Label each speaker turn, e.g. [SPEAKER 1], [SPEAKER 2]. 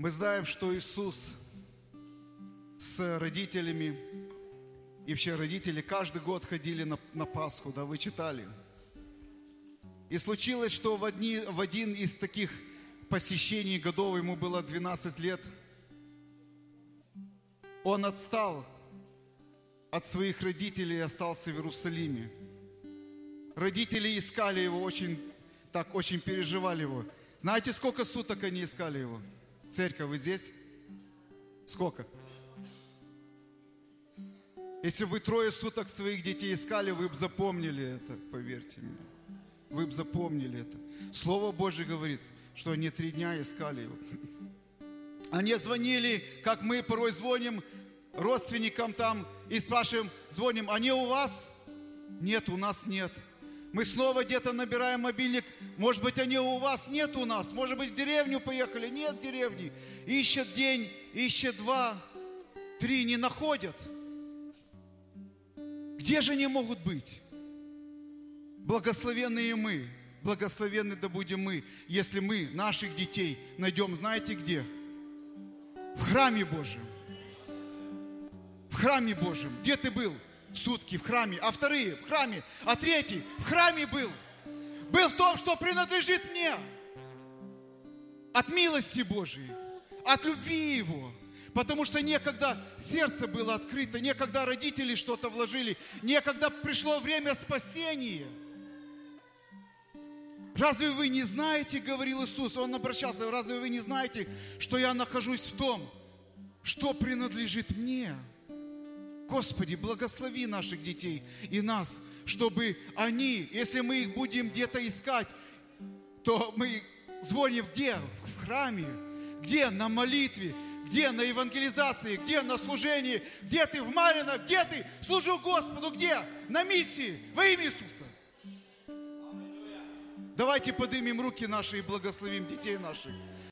[SPEAKER 1] Мы знаем, что Иисус с родителями, и вообще родители каждый год ходили на, на Пасху, да, вы читали. И случилось, что в, одни, в один из таких посещений годов, ему было 12 лет, он отстал от своих родителей и остался в Иерусалиме. Родители искали его очень, так очень переживали его. Знаете, сколько суток они искали его? Церковь, вы здесь? Сколько? Если вы трое суток своих детей искали, вы бы запомнили это, поверьте мне. Вы бы запомнили это. Слово Божье говорит, что они три дня искали его. Они звонили, как мы порой звоним родственникам там и спрашиваем, звоним, они у вас? Нет, у нас нет. Мы снова где-то набираем мобильник. Может быть, они у вас нет у нас. Может быть, в деревню поехали. Нет деревни. Ищет день, ищет два, три, не находят. Где же они могут быть? Благословенные мы, благословенны да будем мы, если мы наших детей найдем, знаете где? В храме Божьем. В храме Божьем. Где ты был? Сутки в храме. А вторые в храме. А третий в храме был. Был в том, что принадлежит мне. От милости Божией. От любви Его. Потому что некогда сердце было открыто, некогда родители что-то вложили, некогда пришло время спасения. Разве вы не знаете, говорил Иисус, Он обращался, разве вы не знаете, что я нахожусь в том, что принадлежит мне? Господи, благослови наших детей и нас, чтобы они, если мы их будем где-то искать, то мы звоним где? В храме. Где? На молитве. Где? На евангелизации. Где? На служении. Где ты? В Марина. Где ты? Служу Господу. Где? На миссии. Во имя Иисуса. Давайте поднимем руки наши и благословим детей наших.